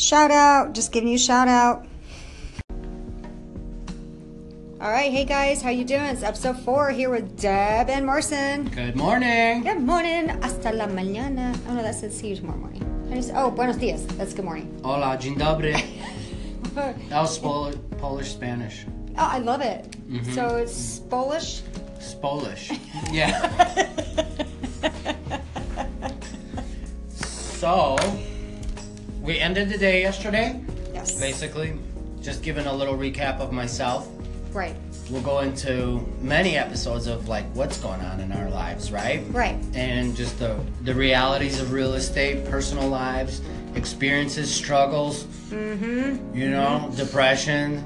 Shout out, just giving you a shout out. All right, hey guys, how you doing? It's episode four here with Deb and Marson. Good morning. Good morning, hasta la mañana. Oh no, that says see you tomorrow morning. Just- Oh, buenos dias. That's good morning. Hola, dzień dobry. That was Pol- Polish Spanish. Oh, I love it. Mm-hmm. So it's Polish. Spolish. Yeah. so, we ended the day yesterday. Yes. Basically, just giving a little recap of myself. Right. We'll go into many episodes of like what's going on in our lives, right? Right. And just the the realities of real estate, personal lives, experiences, struggles. Mm-hmm. You know, depression,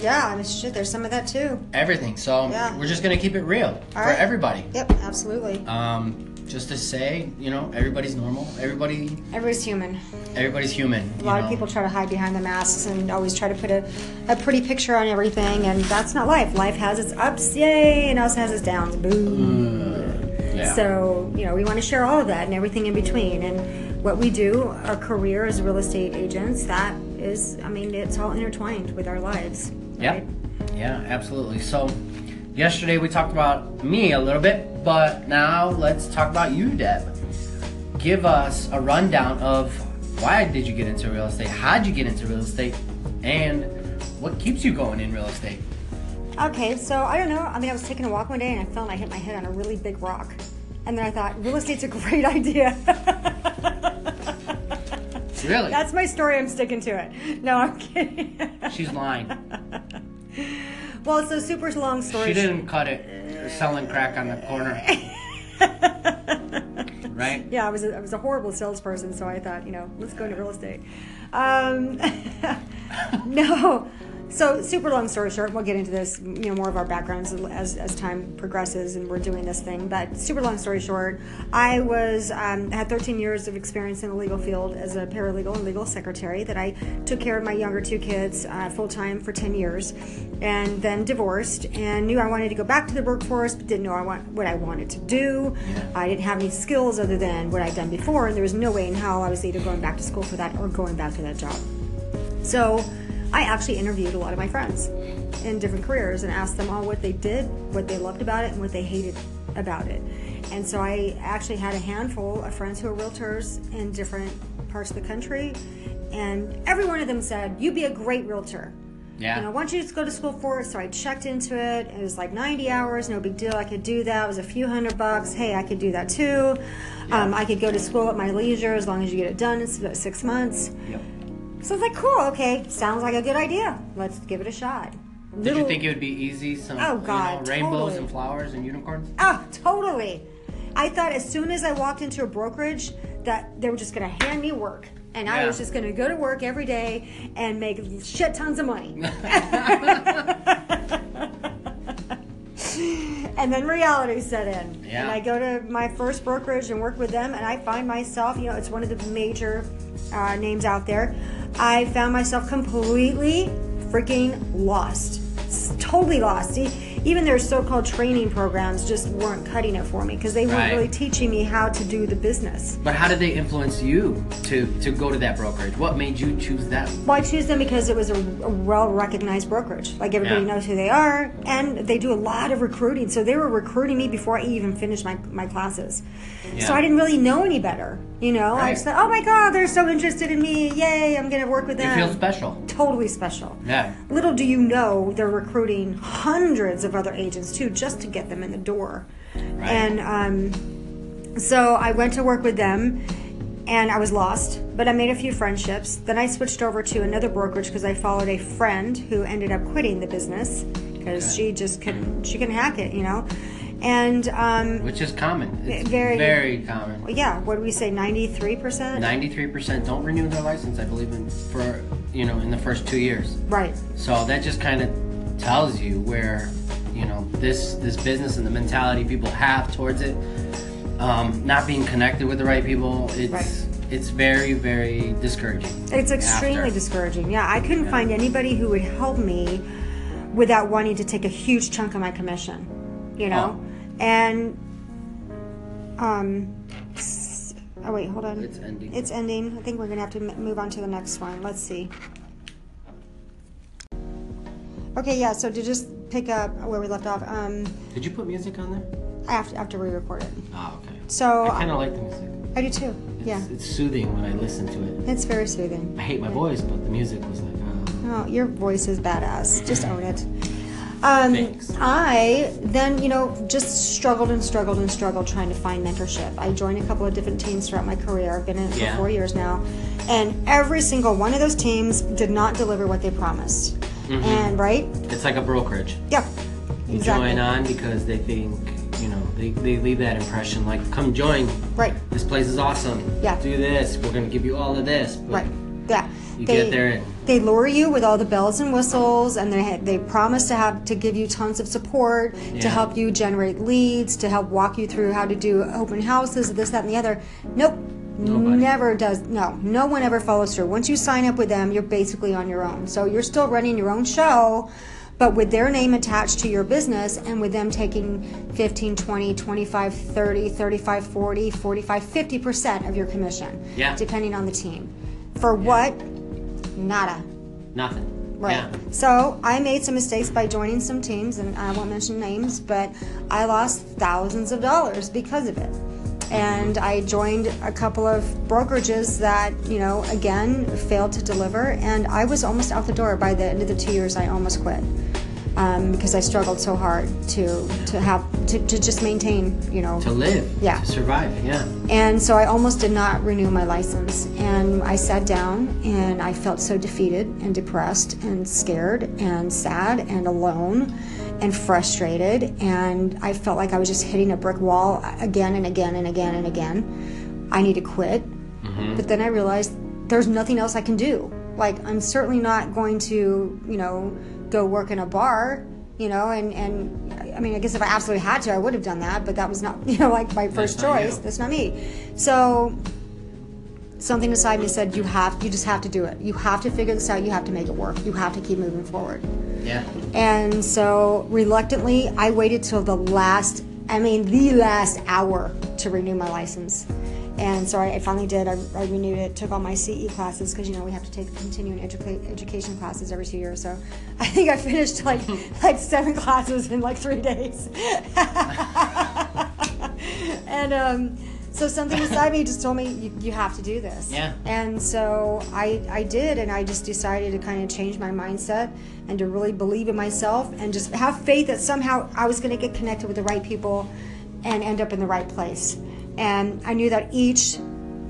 Yeah, I mean, shit, there's some of that too. everything. So Yeah. we're just gonna keep it real for right. everybody. Yep, absolutely. Um, just to say, you know, everybody's normal. Everybody, Everybody's human. everybody's human. A lot of people try to hide behind the masks and always try to put a, a pretty picture on everything, and that's not life. Life has its ups, yay, and also has its downs, boo. Mm, yeah. So, you know, we want to share all of that and everything in between. And what we do, our career as real estate agents, that is, I mean, it's all intertwined with our lives. Yeah. right? Yeah, absolutely. So, yesterday we talked about me a little bit, but now let's talk about you, Deb. Give us a rundown of why did you get into real estate? How'd you get into real estate? And what keeps you going in real estate? Okay, so I don't know. I mean, I was taking a walk one day and I fell and I hit my head on a really big rock. And then I thought, real estate's a great idea. Really? That's my story. I'm sticking to it. No, I'm kidding. She's lying. well, it's a super long story. She didn't cut it selling crack on the corner, right? Yeah, I was a, I was a horrible salesperson, so I thought, you know, let's go into real estate. Um, no, so super long story short, we'll get into this, you know, more of our backgrounds as, as time progresses and we're doing this thing. But super long story short, I was um, had 13 years of experience in the legal field as a paralegal and legal secretary. That I took care of my younger two kids uh, full time for 10 years, and then divorced and knew I wanted to go back to the workforce, but didn't know I want what I wanted to do. I didn't have any skills other than what I'd done before, and there was no way in hell I was either going back to school for that or going back to that job. So I actually interviewed a lot of my friends in different careers and asked them all what they did, what they loved about it, and what they hated about it. And so I actually had a handful of friends who are realtors in different parts of the country, and every one of them said, You'd be a great realtor. Yeah. You know, why don't you just go to school for it? So I checked into it. It was like 90 hours, no big deal. I could do that. It was a few hundred bucks. Hey, I could do that too. Um, I could go to school at my leisure as long as you get it done. It's about six months. Yep. So I was like, cool, okay, sounds like a good idea. Let's give it a shot. Did you think it would be easy? Some Oh, you God, know, rainbows totally. and flowers and unicorns? Oh, totally. I thought as soon as I walked into a brokerage that they were just going to hand me work. And I was just going to go to work every day and make shit tons of money. and then reality set in. Yeah. And I go to my first brokerage and work with them, and I find myself, you know, it's one of the major uh, names out there. I found myself completely freaking lost. Totally lost. See, even their so called training programs just weren't cutting it for me because they weren't Right. really teaching me how to do the business. But how did they influence you to to go to that brokerage? What made you choose them? Well, I choose them because it was a, a well-recognized brokerage. Like everybody Yeah. knows who they are, and they do a lot of recruiting. So they were recruiting me before I even finished my, my classes. So I didn't really know any better. You know, I Right. just thought, oh my god, they're so interested in me! Yay, I'm going to work with them. You feel special. totally special. Yeah. Little do you know, they're recruiting hundreds of other agents too, just to get them in the door. Right. And um, so I went to work with them, and I was lost, but I made a few friendships. Then I switched over to another brokerage because I followed a friend who ended up quitting the business because she just couldn't, she couldn't hack it, you know. And um, Which is common. It's Very- very common. yeah, what do we say, ninety three percent? Ninety-three percent don't renew their license. I believe in for you know in the first two years. Right. So that just kind of tells you where you know this this business and the mentality people have towards it. Um, not being connected with the right people. It's Right. it's very very discouraging. It's extremely after. discouraging. Yeah, I couldn't find anybody who would help me without wanting to take a huge chunk of my commission, you know? And um Oh wait, hold on. It's ending. It's ending. I think we're gonna have to move on to the next one. Let's see. Okay, yeah. So to just pick up where we left off, um, Did you put music on there? after after we recorded. Oh, okay. So I kind of like the music. I do too. It's, Yeah, It's soothing when I listen to it. it's very soothing. I hate my voice, but the music was like, oh. Oh, your voice is badass. Just own it. Um, Thanks. I then, you know, just struggled and struggled and struggled trying to find mentorship. I joined a couple of different teams throughout my career. I've been in it for Yeah. four years now. And every single one of those teams did not deliver what they promised. Mm-hmm. And, right? It's like a brokerage. Yeah. You Exactly. join on because they think, you know, they, they leave that impression like, come join. Right. This place is awesome. Yeah. Do this. We're going to give you all of this. But Right. Yeah. You get there and they lure you with all the bells and whistles, and they they promise to have to give you tons of support to help you generate leads, to help walk you through how to do open houses, this, that, and the other. Nope. Nobody. Never does. No, no one ever follows through. Once you sign up with them, you're basically on your own. So you're still running your own show, but with their name attached to your business and with them taking 15, 20, 25, 30, 35, 40, 45, 50% of your commission, Yeah. depending on the team. For what? Nada. nothing. Right. Yeah. So I made some mistakes by joining some teams, and I won't mention names, but I lost thousands of dollars because of it. And I joined a couple of brokerages that, you know, again, failed to deliver. And I was almost out the door by the end of the two years. I almost quit um, because I struggled so hard to to have to, to just maintain, you know, To live. Yeah. To survive. Yeah. and so I almost did not renew my license. And I sat down and I felt so defeated and depressed and scared and sad and alone and frustrated. And I felt like I was just hitting a brick wall again and again and again and again. I need to quit. Mm-hmm. But then I realized there's nothing else I can do. Like, I'm certainly not going to, you know, go work in a bar. You know, and, and I mean, I guess if I absolutely had to, I would have done that, but that was not, you know, like my first you. choice. That's not me. So something inside me said, you have, you just have to do it. You have to figure this out. You have to make it work. You have to keep moving forward. Yeah. And so reluctantly, I waited till the last, I mean, the last hour to renew my license. And so I, I finally did. I, I renewed it, took all my CE classes because you know we have to take continuing educa- education classes every two years. So I think I finished like like seven classes in like three days. and um, so something inside me just told me you, you have to do this. Yeah. And so I, I did, and I just decided to kind of change my mindset and to really believe in myself and just have faith that somehow I was going to get connected with the right people and end up in the right place. And I knew that each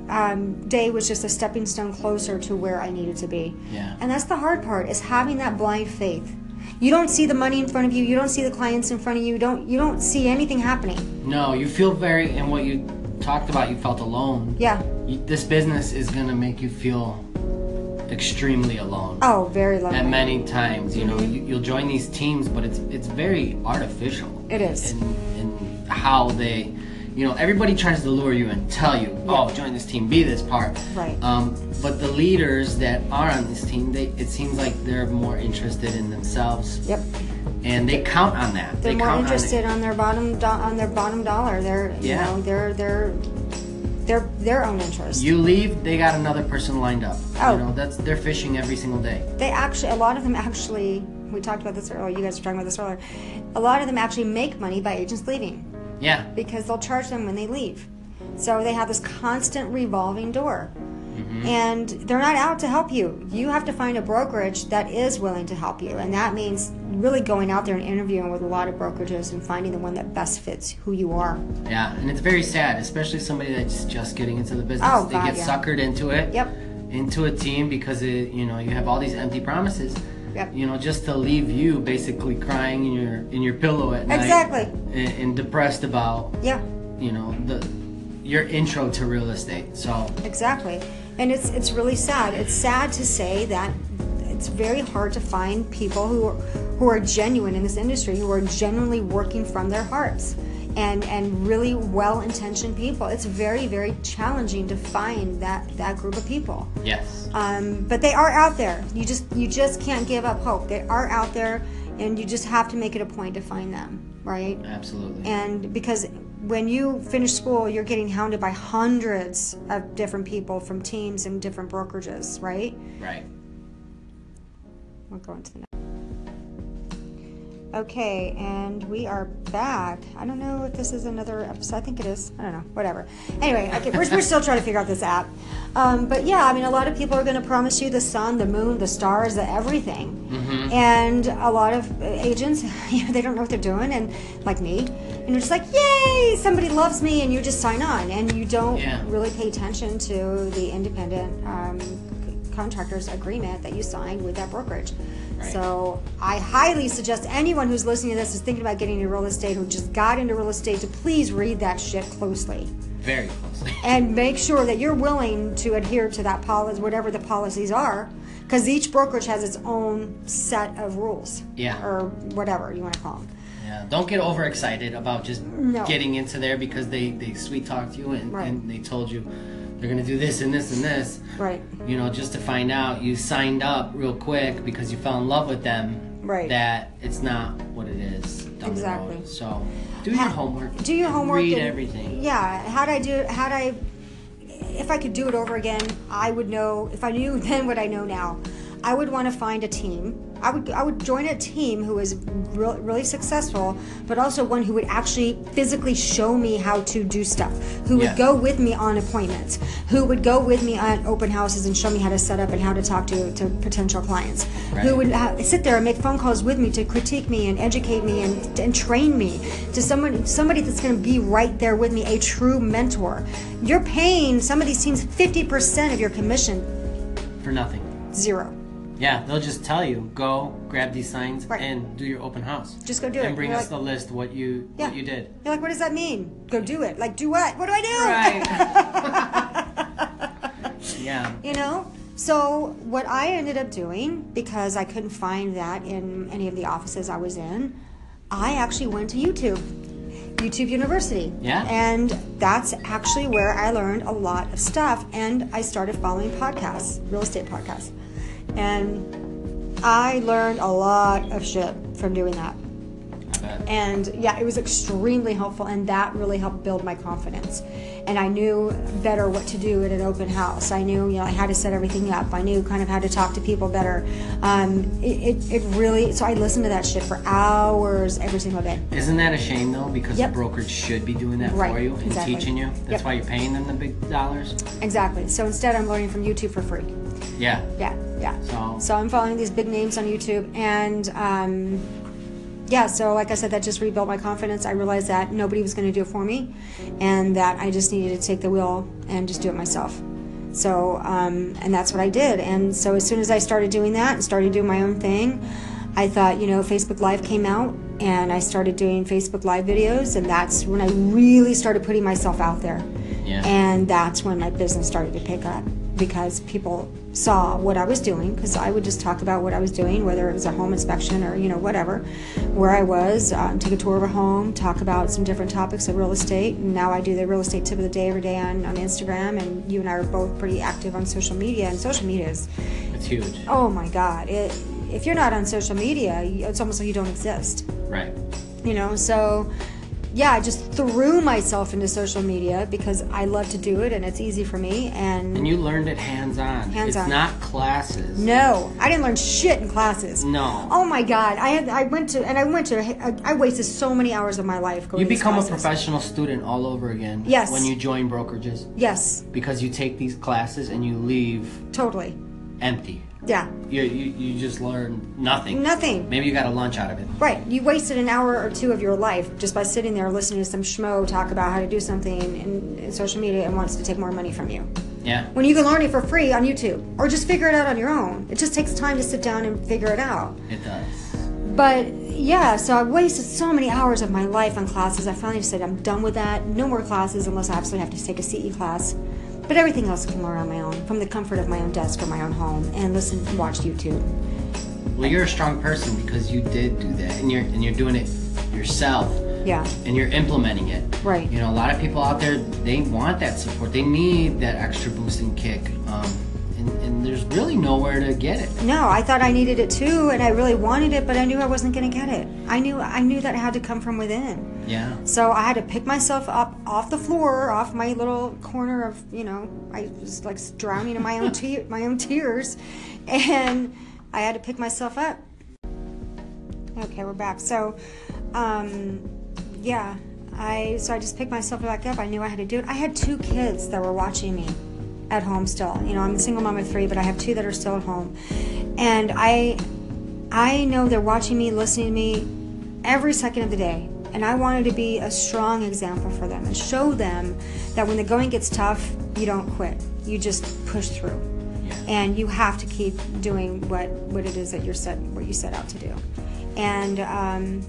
um, day was just a stepping stone closer to where I needed to be. Yeah. And that's the hard part is having that blind faith. You don't see the money in front of you. You don't see the clients in front of you. You don't you don't see anything happening. No, you feel very, and what you talked about, you felt alone. Yeah. You, this business is going to make you feel extremely alone. Oh, very lonely. At many times, you know, you, you'll join these teams, but it's it's very artificial. It is. In, in how they, you know, everybody tries to lure you and tell you, oh, join this team, be this part. Right. Um, but the leaders that are on this team, they it seems like they're more interested in themselves, Yep. And they count on that. They're they more interested on on their bottom do- on their bottom dollar. They're you know they're they're their their own interest. You leave, they got another person lined up. Oh. You know, that's they're fishing every single day. they actually a lot of them actually we talked about this earlier. You guys were talking about this earlier. A lot of them actually make money by agents leaving Yeah. because they'll charge them when they leave. So they have this constant revolving door. Mm-hmm. And they're not out to help you. You have to find a brokerage that is willing to help you. And that means really going out there and interviewing with a lot of brokerages and finding the one that best fits who you are. Yeah, and it's very sad, especially somebody that's just getting into the business. Oh, they God, get yeah. suckered into it. Yep. Into a team because it, you know, you have all these empty promises. Yep. You know, just to leave you basically crying in your in your pillow at night. Exactly. And, and depressed about, Yeah. you know, the your intro to real estate. So, Exactly. And it's it's really sad. It's sad to say that it's very hard to find people who are, who are genuine in this industry, who are genuinely working from their hearts. And, and really well-intentioned people. It's very, very challenging to find that, that group of people. yes. Um, but they are out there. You just you just can't give up hope. They are out there, and you just have to make it a point to find them, right? Absolutely. and because when you finish school, you're getting hounded by hundreds of different people from teams and different brokerages, right? Right. We'll go into the next. Okay, and we are back. I don't know if this is another episode. I think it is. I don't know. Whatever. Anyway, okay, we're, we're still trying to figure out this app. Um, but yeah, I mean, a lot of people are going to promise you the sun, the moon, the stars, the everything. Mm-hmm. And a lot of agents, you know, they don't know what they're doing, and like me, and you're just like, yay, somebody loves me, and you just sign on, and you don't Yeah. really pay attention to the independent um, contractors agreement that you signed with that brokerage. Right. So I highly suggest anyone who's listening to this is thinking about getting into real estate, who just got into real estate, to please read that shit closely Very closely. and make sure that you're willing to adhere to that policy, whatever the policies are, because each brokerage has its own set of rules. Yeah. Or whatever you want to call them. Yeah, don't get overexcited about just No. getting into there because they, they sweet talked you and, Right. and they told you they're gonna do this and this and this. Right. You know, just to find out you signed up real quick because you fell in love with them. Right. That it's not what it is. Exactly. So do your homework. Do your homework. Read and- everything. Yeah. How'd I do? How'd I? If I could do it over again, I would know. If I knew then what I know now, I would want to find a team. I would I would join a team who is real, really successful, but also one who would actually physically show me how to do stuff. Who would go with me on appointments. Who would go with me on open houses and show me how to set up and how to talk to, to potential clients. Who would ha- sit there and make phone calls with me to critique me and educate me and, and train me to someone somebody that's going to be right there with me, a true mentor. You're paying some of these teams 50% of your commission, For nothing. zero. Yeah, they'll just tell you go grab these signs Right. and do your open house. Just go do it. and bring us like- the list what you Yeah. what you did. You're like, what does that mean? Go do it. Like, do what? What do I do? Right. Yeah. you know so what i ended up doing because i couldn't find that in any of the offices i was in i actually went to youtube youtube university Yeah. and that's actually where i learned a lot of stuff and i started following podcasts real estate podcasts and i learned a lot of shit from doing that and yeah, it was extremely helpful, and that really helped build my confidence. And I knew better what to do at an open house. I knew, you know, how to set everything up. I knew kind of how to talk to people better. Um, it, it, it really, so I listened to that shit for hours every single day. Isn't that a shame though? Because Yep. the brokerage should be doing that Right, for you and exactly. teaching you. That's Yep. why you're paying them the big dollars. Exactly. So instead, I'm learning from YouTube for free. Yeah. Yeah, yeah. So- so I'm following these big names on YouTube, and um, yeah. So like I said, that just rebuilt my confidence. I realized that nobody was going to do it for me, and that I just needed to take the wheel and just do it myself. So um, and that's what I did. And so as soon as I started doing that and started doing my own thing, I thought, you know, Facebook Live came out, and I started doing Facebook Live videos, and that's when I really started putting myself out there. Yeah. And that's when my business started to pick up because people saw what I was doing because I would just talk about what I was doing, whether it was a home inspection or, you know, whatever, where I was, um, take a tour of a home, talk about some different topics of real estate. And now I do the real estate tip of the day every day on, on Instagram. And you and I are both pretty active on social media. And social media is, It's huge. oh my God, it, if you're not on social media, it's almost like you don't exist Right. you know so yeah i just threw myself into social media because i love to do it and it's easy for me and, And you learned it hands on. Hands-on. It's not classes. no i didn't learn shit in classes No. oh my god i had i went to and i went to i wasted so many hours of my life going You become a professional student all over again. Yes. When you join brokerages. yes Because you take these classes and you leave totally empty. Yeah You, you, you just learn nothing. nothing Maybe you got a lunch out of it. Right. You wasted an hour or two of your life just by sitting there listening to some schmo talk about how to do something in, in social media and wants to take more money from you. Yeah. When you can learn it for free on YouTube or just figure it out on your own. It just takes time to sit down and figure it out. It does. But yeah, so I wasted so many hours of my life on classes. I finally just said, I'm done with that. No more classes unless I absolutely have to take a CE class. But everything else can learn on my own from the comfort of my own desk or my own home and listen and watch YouTube. Well, you're a strong person because you did do that, and you're and you're doing it yourself, Yeah. and you're implementing it. Right. You know, a lot of people out there they want that support. They need that extra boost and kick. Um, and, and there's really nowhere to get it. No, I thought I needed it too, and I really wanted it, but I knew I wasn't going to get it. I knew I knew that it had to come from within. Yeah. So I had to pick myself up off the floor, off my little corner of, you know, I was like drowning in my own te- my own tears, and I had to pick myself up. Okay, we're back. So, um, yeah, I so I just picked myself back up. I knew I had to do it. I had two kids that were watching me at home still. You know, I'm a single mom of three, but I have two that are still at home, and I I know they're watching me, listening to me every second of the day. And I wanted to be a strong example for them and show them that when the going gets tough, you don't quit. You just push through. And you have to keep doing what, what it is that you're set what you set out to do. And um,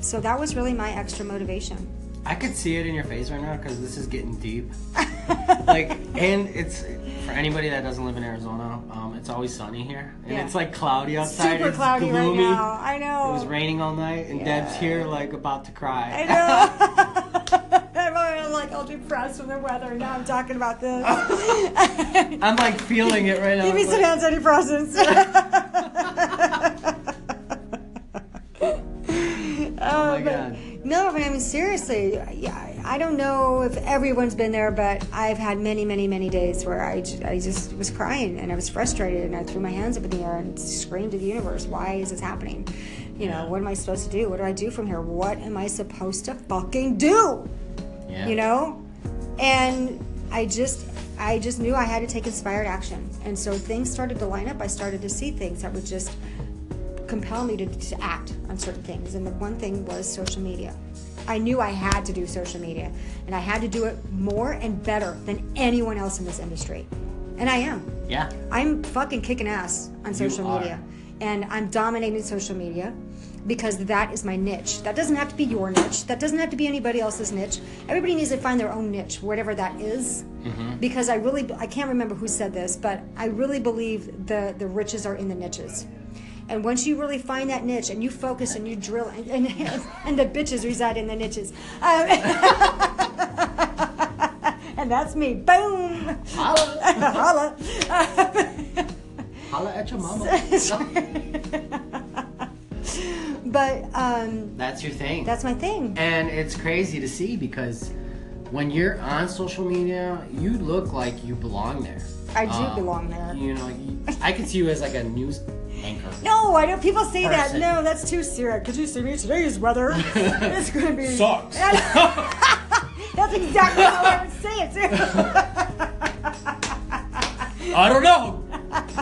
so that was really my extra motivation. I could see it in your face right now because this is getting deep. like, and it's for anybody that doesn't live in Arizona. Um, it's always sunny here, and Yeah. it's like cloudy outside. Super it's cloudy gloomy. right now. I know. It was raining all night, and Deb's here like about to cry. I know. I'm like all depressed from the weather. Now I'm talking about this. I'm like feeling it right now. Give me some Like, antidepressants. Oh my Um, God. No, but I mean seriously, yeah, I don't know if everyone's been there, but I've had many, many, many days where I, I just was crying and I was frustrated and I threw my hands up in the air and screamed to the universe, "Why is this happening? You know, what am I supposed to do? What do I do from here? What am I supposed to fucking do?" yeah. you know and i just i just knew i had to take inspired action and so things started to line up i started to see things that would just compel me to, to act on certain things and the one thing was social media i knew i had to do social media and i had to do it more and better than anyone else in this industry and i am Yeah. I'm fucking kicking ass on social media. And I'm dominating social media because that is my niche. That doesn't have to be your niche. That doesn't have to be anybody else's niche. Everybody needs to find their own niche, whatever that is. Mm-hmm. Because I really, I can't remember who said this, but I really believe the, the riches are in the niches. And once you really find that niche and you focus and you drill, and, and, and the bitches reside in the niches. Um, and that's me. Boom! Holla, Holla. holla at your mama. but um, That's your thing. that's my thing. And it's crazy to see because when you're on social media, you look like you belong there. I do Um, belong there. You know, I can see you as like a news anchor. No, I don't. People say that. No, that's too serious. Could you see me today's weather? it's gonna be Sucks. that's exactly how I would say it too. I don't know.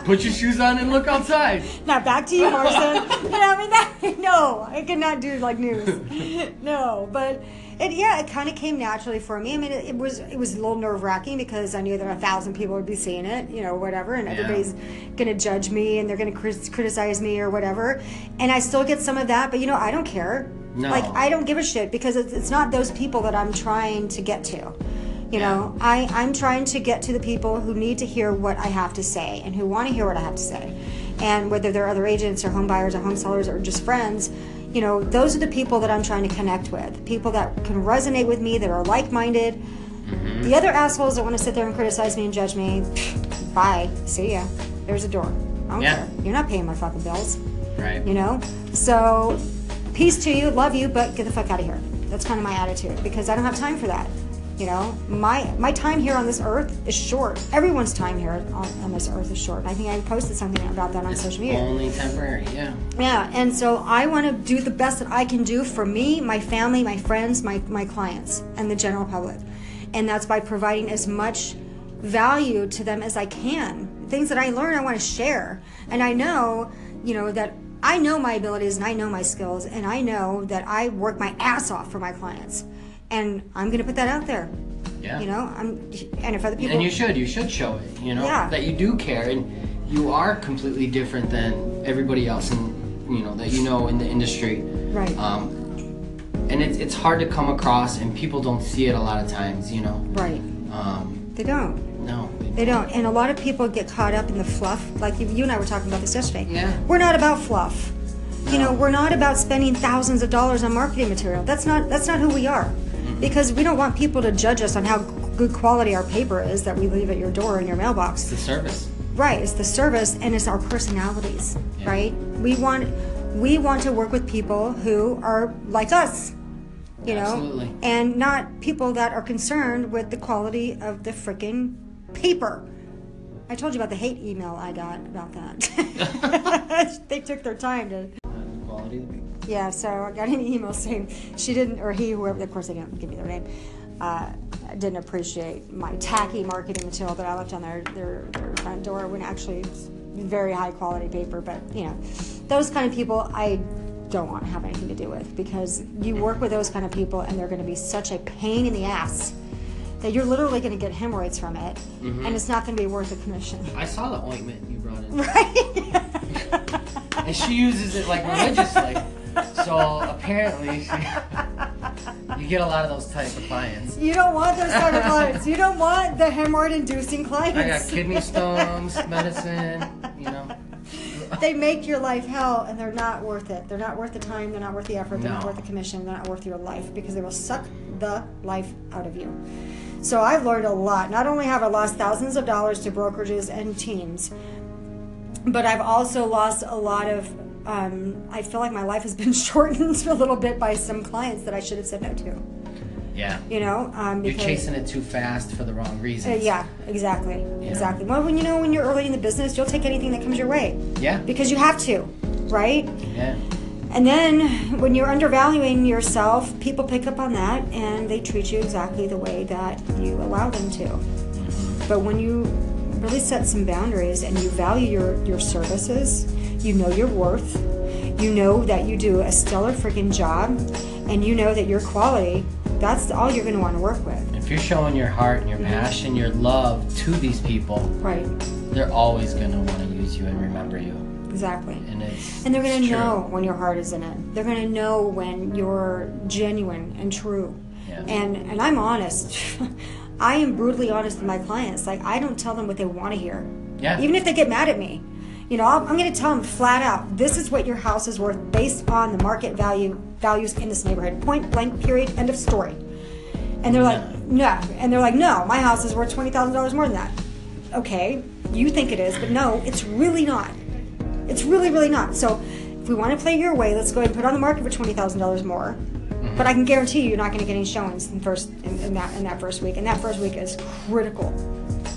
Put your shoes on and look outside. now back to you, Marson. you know, I mean, that, no, I cannot do like news. No, but it yeah, it kind of came naturally for me. I mean, it, it was it was a little nerve wracking because I knew that a thousand people would be seeing it, you know, whatever, and everybody's gonna judge me and they're gonna crit- criticize me or whatever. And I still get some of that, but you know, I don't care. No. Like I don't give a shit because it's, it's not those people that I'm trying to get to. You know, I, I'm trying to get to the people who need to hear what I have to say and who want to hear what I have to say. And whether they're other agents or home buyers or home sellers or just friends, you know, those are the people that I'm trying to connect with. People that can resonate with me, that are like minded. Mm-hmm. The other assholes that want to sit there and criticize me and judge me, bye. See ya. There's a door. I don't Yeah. care. You're not paying my fucking bills Right. you know so peace to you love you but get the fuck out of here that's kind of my attitude because i don't have time for that you know my my time here on this earth is short everyone's time here on, on this earth is short i think i posted something about that on social media Only temporary. Yeah. yeah, and so I want to do the best that I can do for me, my family, my friends, my, my clients, and the general public. And that's by providing as much value to them as I can. Things that I learn, I want to share. And I know, you know, that I know my abilities and I know my skills, and I know that I work my ass off for my clients. And I'm going to put that out there. Yeah. You know, I'm, and if other people. And you should. You should show it. You know Yeah. that you do care and you are completely different than everybody else, and you know that you know in the industry. Right. Um, and it's it's hard to come across, and people don't see it a lot of times. You know. right. Um, They don't. no. They don't. And a lot of people get caught up in the fluff. Like you, you and I were talking about this yesterday. Yeah. We're not about fluff. You know, we're not about spending thousands of dollars on marketing material. That's not that's not who we are. Because we don't want people to judge us on how good quality our paper is that we leave at your door in your mailbox. It's the service. right it's the service and it's our personalities Yeah. right we want we want to work with people who are like us you know Absolutely. and not people that are concerned with the quality of the freaking paper i told you about the hate email i got about that they took their time to yeah, so I got an email saying she didn't, or he, whoever, of course they didn't give me their name, uh, didn't appreciate my tacky marketing material that I left on their, their, their front door when actually it's very high quality paper. But, you know, those kind of people I don't want to have anything to do with because you work with those kind of people and they're going to be such a pain in the ass that you're literally going to get hemorrhoids from it and it's not going to be worth the commission. I saw the ointment you brought in. Right? and she uses it like religiously. So apparently, she, you get a lot of those type of clients. You don't want those type of clients. You don't want the hemorrhoid-inducing clients. I got kidney stones, medicine, you know. they make your life hell, and they're not worth it. They're not worth the time. They're not worth the effort. They're not worth the commission. They're not worth your life because they will suck the life out of you. So I've learned a lot. Not only have I lost thousands of dollars to brokerages and teams, but I've also lost a lot of. Um, I feel like my life has been shortened a little bit by some clients that I should have said no to. Yeah. You know, um, You're chasing it too fast for the wrong Uh, reasons. yeah, exactly, Yeah. exactly. Well, when you know when you're early in the business, you'll take anything that comes your way Yeah. because you have to, right? Yeah. And then when you're undervaluing yourself, people pick up on that and they treat you exactly the way that you allow them to. But when you really set some boundaries and you value your, your services, you know your worth, you know that you do a stellar freaking job, and you know that your quality, that's all you're going to want to work with. If you're showing your heart and your mm-hmm. passion, your love to these people, Right, they're always gonna want to use you and remember you. exactly. And it's And they're going to know when your heart is in it. They're going to know when you're genuine and true. Yeah. And and I'm honest. I am brutally honest with my clients. Like I don't tell them what they want to hear. Yeah. Even if they get mad at me. You know, I'm, I'm going to tell them flat out, this is what your house is worth based on the market value values in this neighborhood. Point blank period end of story. And they're like, no. And they're like, no, my house is worth $20,000 more than that. Okay, you think it is, but no, it's really not. It's really, really not. So if we want to play your way, let's go ahead and put it on the market for twenty thousand dollars more. Mm-hmm. But I can guarantee you, you're not going to get any showings in first in, in that in that first week, and that first week is critical.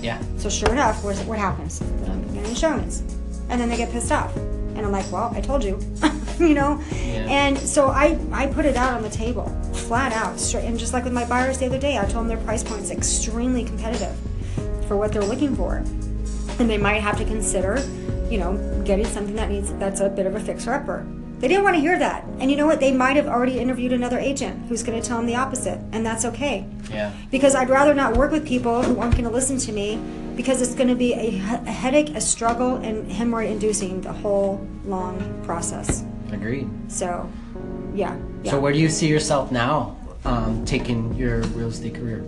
Yeah. So sure enough, what, what happens? They don't get any showings, and then they get pissed off, and I'm like, well, I told you, you know. Yeah. And so I I put it out on the table, flat out, straight. And just like with my buyers the other day, I told them their price point's extremely competitive for what they're looking for, and they might have to consider, you know, getting something that needs that's a bit of a fixer upper. They didn't want to hear that, and you know what? They might have already interviewed another agent who's going to tell them the opposite, and that's okay Yeah. because I'd rather not work with people who aren't going to listen to me because it's going to be a, a headache, a struggle, and hemorrhoid inducing the whole long process. Agreed. So, yeah. yeah. So where do you see yourself now, um, taking your real estate career?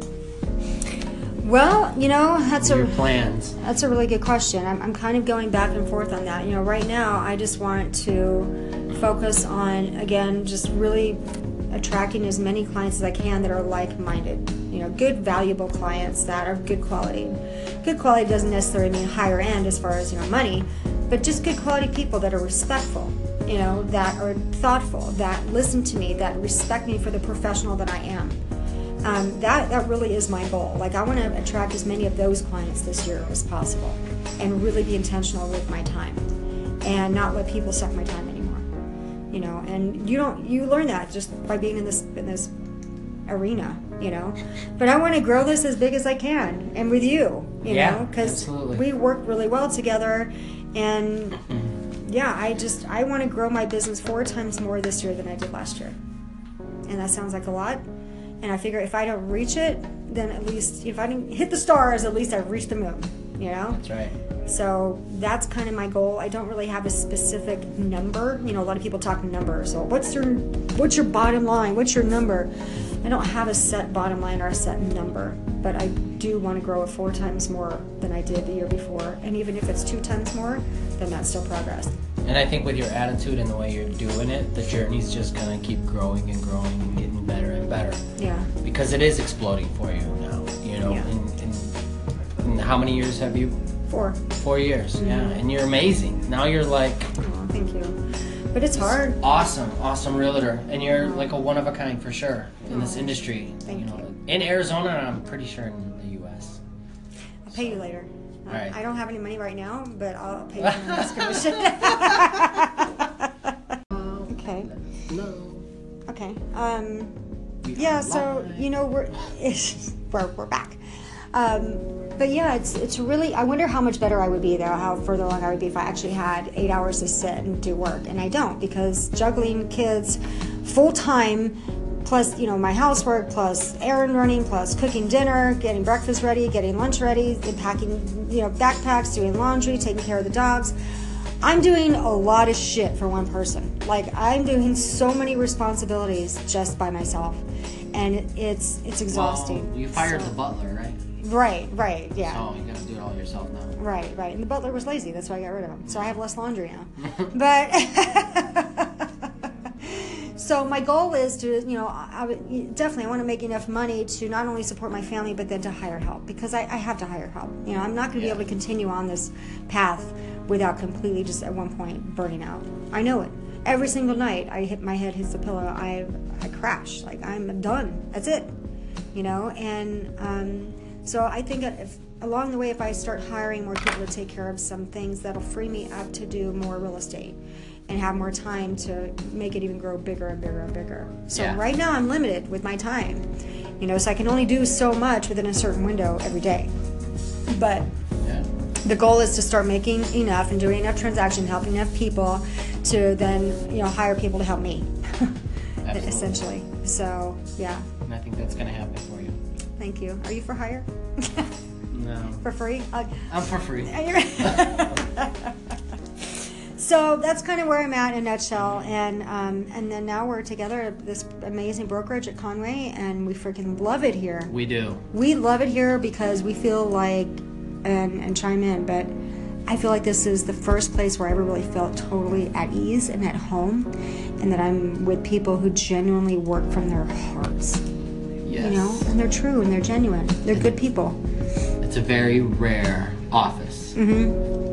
well, you know, that's Your a plans? that's a really good question. I'm, I'm kind of going back and forth on that. You know, right now I just want to focus on again just really attracting as many clients as I can that are like-minded. You know, good, valuable clients that are good quality. Good quality doesn't necessarily mean higher end as far as you know money, but just good quality people that are respectful. You know, that are thoughtful, that listen to me, that respect me for the professional that I am. Um, that that really is my goal. Like I want to attract as many of those clients this year as possible, and really be intentional with my time, and not let people suck my time anymore. You know, and you don't you learn that just by being in this in this arena. You know, but I want to grow this as big as I can, and with you. You Yeah, know, because we work really well together, and yeah, I just I want to grow my business four times more this year than I did last year and that sounds like a lot. And I figure if I don't reach it, then at least if I didn't hit the stars, at least I've reached the moon. You know. That's right. So that's kind of my goal. I don't really have a specific number. You know, a lot of people talk numbers. So what's your what's your bottom line? What's your number? I don't have a set bottom line or a set number, but I do want to grow four times more than I did the year before. And even if it's two times more, then that's still progress. And I think with your attitude and the way you're doing it, the journey's just gonna keep growing and growing and getting better and better. Yeah. Because it is exploding for you now. You know, Yeah. in, in, in how many years have you Four. Four years. Yeah, mm-hmm. and you're amazing. Now you're like Oh, thank you. But it's hard. awesome, awesome realtor, and you're like a one of a kind for sure in this industry. Thank know, you. in Arizona, and I'm pretty sure in the U.S. I'll pay you later. All right. I don't have any money right now, but I'll pay you next commission. okay. No. Okay. Um, yeah. So you know we're we're, we're back. Um, but yeah, it's it's really. I wonder how much better I would be though. How further along I would be if I actually had eight hours to sit and do work, and I don't because juggling kids full time. Plus, you know, my housework, plus errand running, plus cooking dinner, getting breakfast ready, getting lunch ready, packing, you know, backpacks, doing laundry, taking care of the dogs. I'm doing a lot of shit for one person. Like I'm doing so many responsibilities just by myself, and it's it's exhausting. Well, you fired So- the butler, right? Right, right, yeah, So you gotta do it all yourself now. right, right. And the butler was lazy. That's why I got rid of him. So I have less laundry now. but. So my goal is to, you know, I, I would- definitely I want to make enough money to not only support my family, but then to hire help because I, I have to hire help. You know, I'm not going to Yeah. be able to continue on this path without completely just at one point burning out. I know it. Every single night I hit my head hits the pillow, I I crash. Like I'm done. That's it. You know, and um, so I think that if along the way, if I start hiring more people to take care of some things, that'll free me up to do more real estate and have more time to make it even grow bigger and bigger and bigger. So Yeah. right now I'm limited with my time. You know, so I can only do so much within a certain window every day. But Yeah. the goal is to start making enough and doing enough transactions, helping enough people to then, you know, hire people to help me. Essentially. So, yeah. And I think that's gonna happen for you. Thank you. Are you for hire? No. for free? Uh, I'm for free. so that's kind of where I'm at in a nutshell. And um, and then now we're together at this amazing brokerage at Conway, and we freaking love it here. We do. We love it here because we feel like, and and chime in, but I feel like this is the first place where I ever really felt totally at ease and at home, and that I'm with people who genuinely work from their hearts. Yes. You know, and they're true and they're genuine. They're good people. It's a very rare office hmm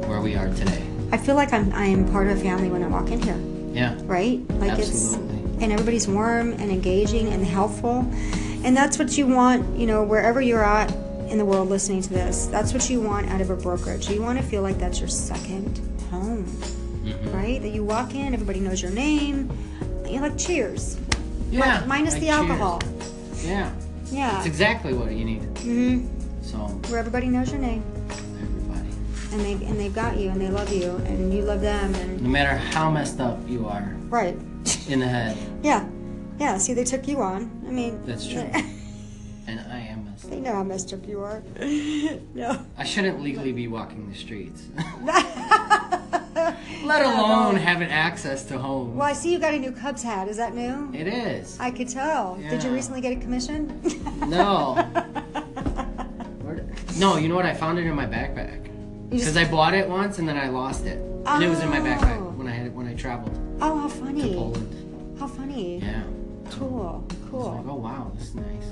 where we are today. I feel like I'm I am part of a family when I walk in here. Yeah. right? Like Absolutely. it's and everybody's warm and engaging and helpful. And that's what you want, you know, wherever you're at in the world listening to this. That's what you want out of a brokerage. You want to feel like that's your second home. Mhm. Right? That you walk in, everybody knows your name. You're like cheers. Yeah. Mi- minus like the cheers. alcohol. Yeah. Yeah. That's exactly what you need. Mm-hmm. So Where everybody knows your name. everybody, And they and they've got you and they love you and you love them and no matter how messed up you are right. in the head, Yeah. Yeah, see they took you on. I mean That's true. and I am messed They know how messed up you are. no. I shouldn't legally be walking the streets, let alone having access to home. Well, I see you got a new Cubs hat. Is that new? It is. I could tell. Did you recently get a commission? No. No, you know what? I found it in my backpack. Because I bought it once and then I lost it. And it was in my Oh. backpack when I had it when I traveled oh, how funny. to. Poland. How funny. Yeah. Cool. Was like, Cool. oh wow, this is nice.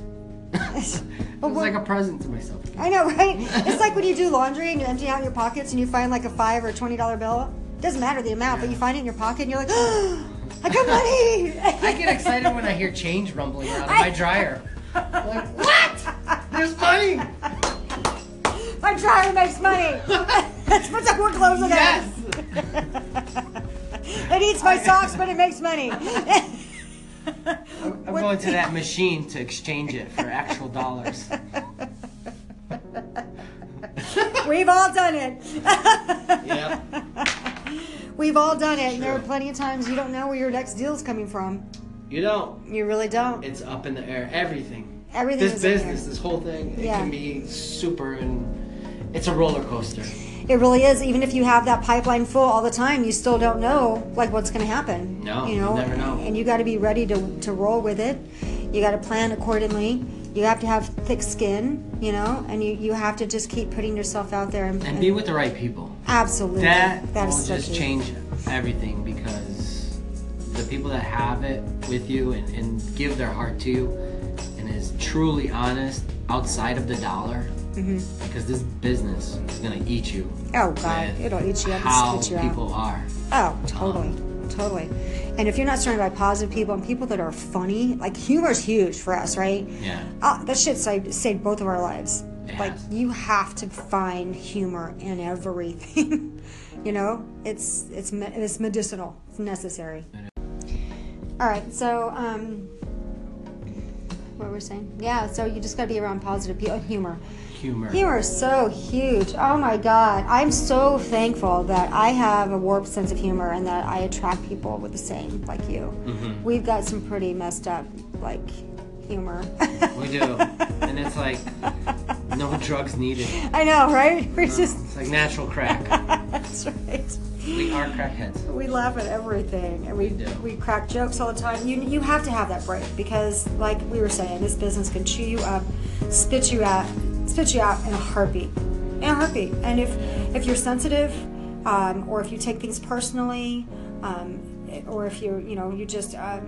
it But was what- like a present to myself. I know, right? it's like when you do laundry and you empty out your pockets and you find like a five or twenty dollar bill. Doesn't matter the amount, but you find it in your pocket and you're like, I got money. I get excited when I hear change rumbling out of my dryer. I'm Like, what? There's money! My dryer makes money. That's what the we're closing Yes! It eats my socks, but it makes money. I'm going to that machine to exchange it for actual dollars. We've all done it. Yep. We've all done it. And there are Sure. plenty of times you don't know where your next deal's coming from. You don't. You really don't. It's up in the air. Everything. Everything This is in business, this whole thing, it Yeah. can be super and it's a roller coaster. It really is. Even if you have that pipeline full all the time, you still don't know like what's going to happen. No, you never know. And you got to be ready to to roll with it. You got to plan accordingly. You have to have thick skin, you know, and you, you have to just keep putting yourself out there and, And be with the right people. Absolutely That, that will so just change everything because the people that have it with you and, and give their heart to you and is truly honest outside of the dollar, because this business is gonna eat you. Oh God, it'll eat you up How you out. people are. Oh, totally, totally. And if you're not surrounded by positive people and people that are funny, like humor is huge for us, right? Yeah. Uh, that shit saved, saved both of our lives. It like has. you have to find humor in everything. you know, it's it's it's medicinal. It's necessary. All right, so um, what were we saying? Yeah, so you just got to be around positive people. Humor. Humor. Humor is so huge. Oh my God. I'm so thankful that I have a warped sense of humor and that I attract people with the same, like you. Mhm. We've got some pretty messed up, like, humor. We do, and it's like no drugs needed. I know, right? We're just. It's like natural crack. That's right. We are crackheads. We laugh at everything, and we We do. we crack jokes all the time. You you have to have that break because, like we were saying, this business can chew you up, spit you out, spit you out in a heartbeat, in a heartbeat. And if if you're sensitive, um, or if you take things personally, um, or if you're you know you just um,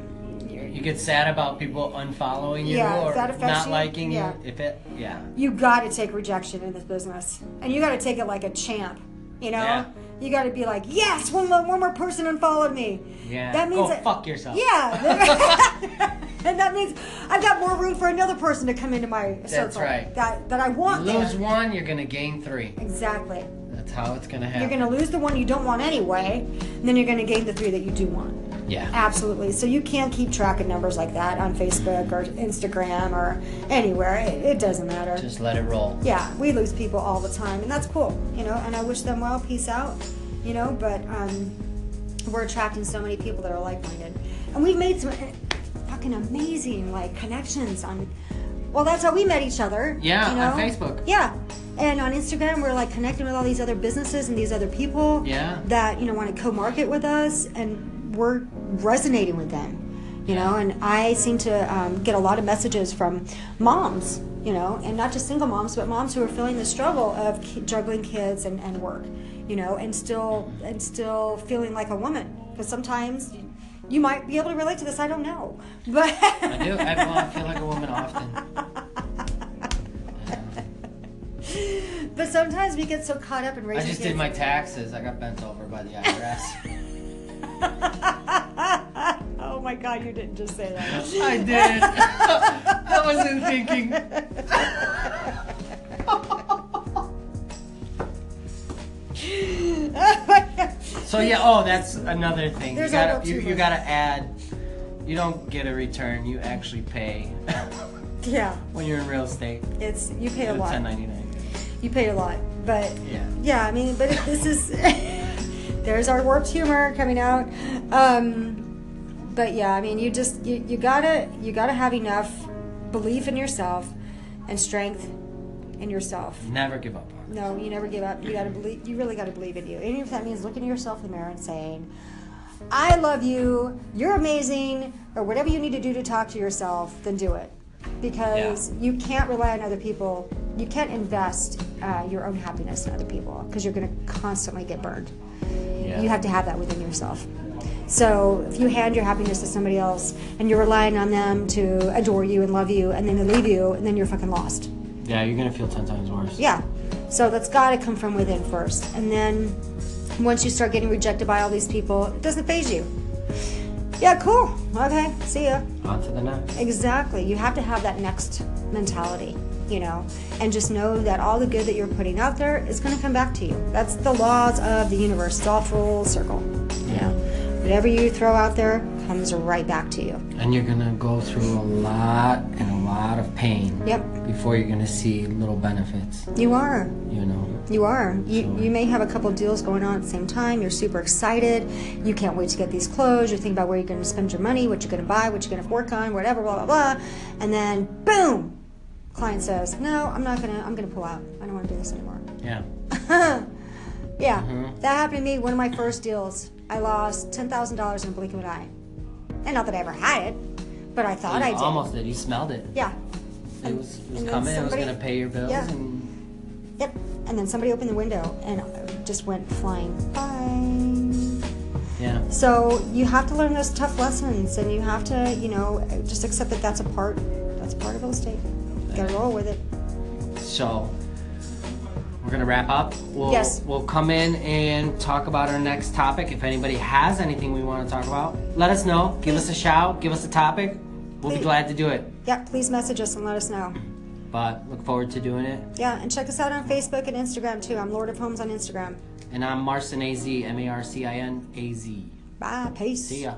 You get sad about people unfollowing you Yeah, or not you, liking yeah. you. If it, yeah. you got to take rejection in this business, and you got to take it like a champ. You know, Yeah. you got to be like, yes, one more, one more person unfollowed me. Yeah. That means Go that- fuck yourself. Yeah, and that means I've got more room for another person to come into my circle. That's right. That that I You want. lose there. one, you're gonna gain three. Exactly. That's how it's gonna happen. You're going to lose the one you don't want anyway, and then you're going to gain the three that you do want. Yeah. Absolutely. So you can't keep track of numbers like that on Facebook or Instagram or anywhere. It, it doesn't matter. Just let it roll. yeah, we lose people all the time, and that's cool, you know. And I wish them well, peace out, you know. But um, we're attracting so many people that are like-minded, and we've made some uh, fucking amazing like connections on. Well, that's how we met each other. Yeah, you on? Facebook. Yeah, and on Instagram, we're like connecting with all these other businesses and these other people. Yeah. That you know want to co-market with us, and we're resonating with them. You know, and I seem to um, get a lot of messages from moms, you know, and not just single moms, but moms who are feeling the struggle of ki- juggling kids and, and work, you know, and still and still feeling like a woman. Because sometimes you, you might be able to relate to this. I don't know, but I do. I, well, I feel like a woman often. but sometimes we get so caught up in raising. I just kids. did my taxes. I got bent over by the IRS. oh my God, you didn't just say that. I did. I wasn't thinking. So yeah. Oh, that's another thing. There's you gotta you, you gotta add. You don't get a return. You actually pay yeah, when you're in real estate. it's you pay a lot. 1099. You pay a lot, but Yeah. yeah, I mean, but if this is there's our warped humor coming out. Um, but yeah, I mean, you just you, you gotta you gotta have enough belief in yourself and strength in yourself. Never give up on. No, you never give up. You gotta believe. You really gotta believe in you. Even if that means looking at yourself in the mirror and saying, "I love you. You're amazing," or whatever you need to do to talk to yourself, then do it. Because you can't rely on other people. You can't invest uh, your own happiness in other people because you're gonna constantly get burned. Yeah. You have to have that within yourself. So if you hand your happiness to somebody else and you're relying on them to adore you and love you, and then they leave you, and then you're fucking lost. Yeah, you're gonna feel ten times worse. Yeah. So that's got to come from within first. And then once you start getting rejected by all these people, it doesn't faze you. Yeah, cool. Okay, see ya. On to the next. Exactly. You have to have that next mentality, you know, and just know that all the good that you're putting out there is going to come back to you. That's the laws of the universe. It's all full circle. You know, whatever you throw out there comes right back to you. And you're gonna go through a lot and a lot of pain Yep. before you're gonna see little benefits. You are. You know. You are. You, So- you may have a couple deals going on at the same time. You're super excited. You can't wait to get these closed. You're thinking about where you're going to spend your money, what you're going to buy, what you're going to work on, whatever, blah, blah, blah. And then, boom, client says, no, I'm not to, I'm to pull out. I don't want to do this anymore. Yeah. yeah, Mhm. that happened to me. One of my first deals, I lost $10,000 in a blink of an eye. And not that I ever had it, but I thought you I did. almost did. You smelled it. Yeah. It was, it was and coming. it was gonna pay your bills. Yeah. And Yep. And then somebody opened the window and just went flying. Bye. yeah. So you have to learn those tough lessons, and you have to, you know, just accept that that's a part. That's part of real estate. Gotta roll with it. So, we're gonna wrap up. We'll, Yes. We'll come in and talk about our next topic. If anybody has anything we want to talk about, let us know. Give us a shout. Give us a topic. We'll be glad to do it. Yeah, please message us and let us know. But look forward to doing it. Yeah, and check us out on Facebook and Instagram too. I'm Lord of Homes on Instagram. And I'm Marcin Az, M A R C I N A Z. Bye. Peace. See ya.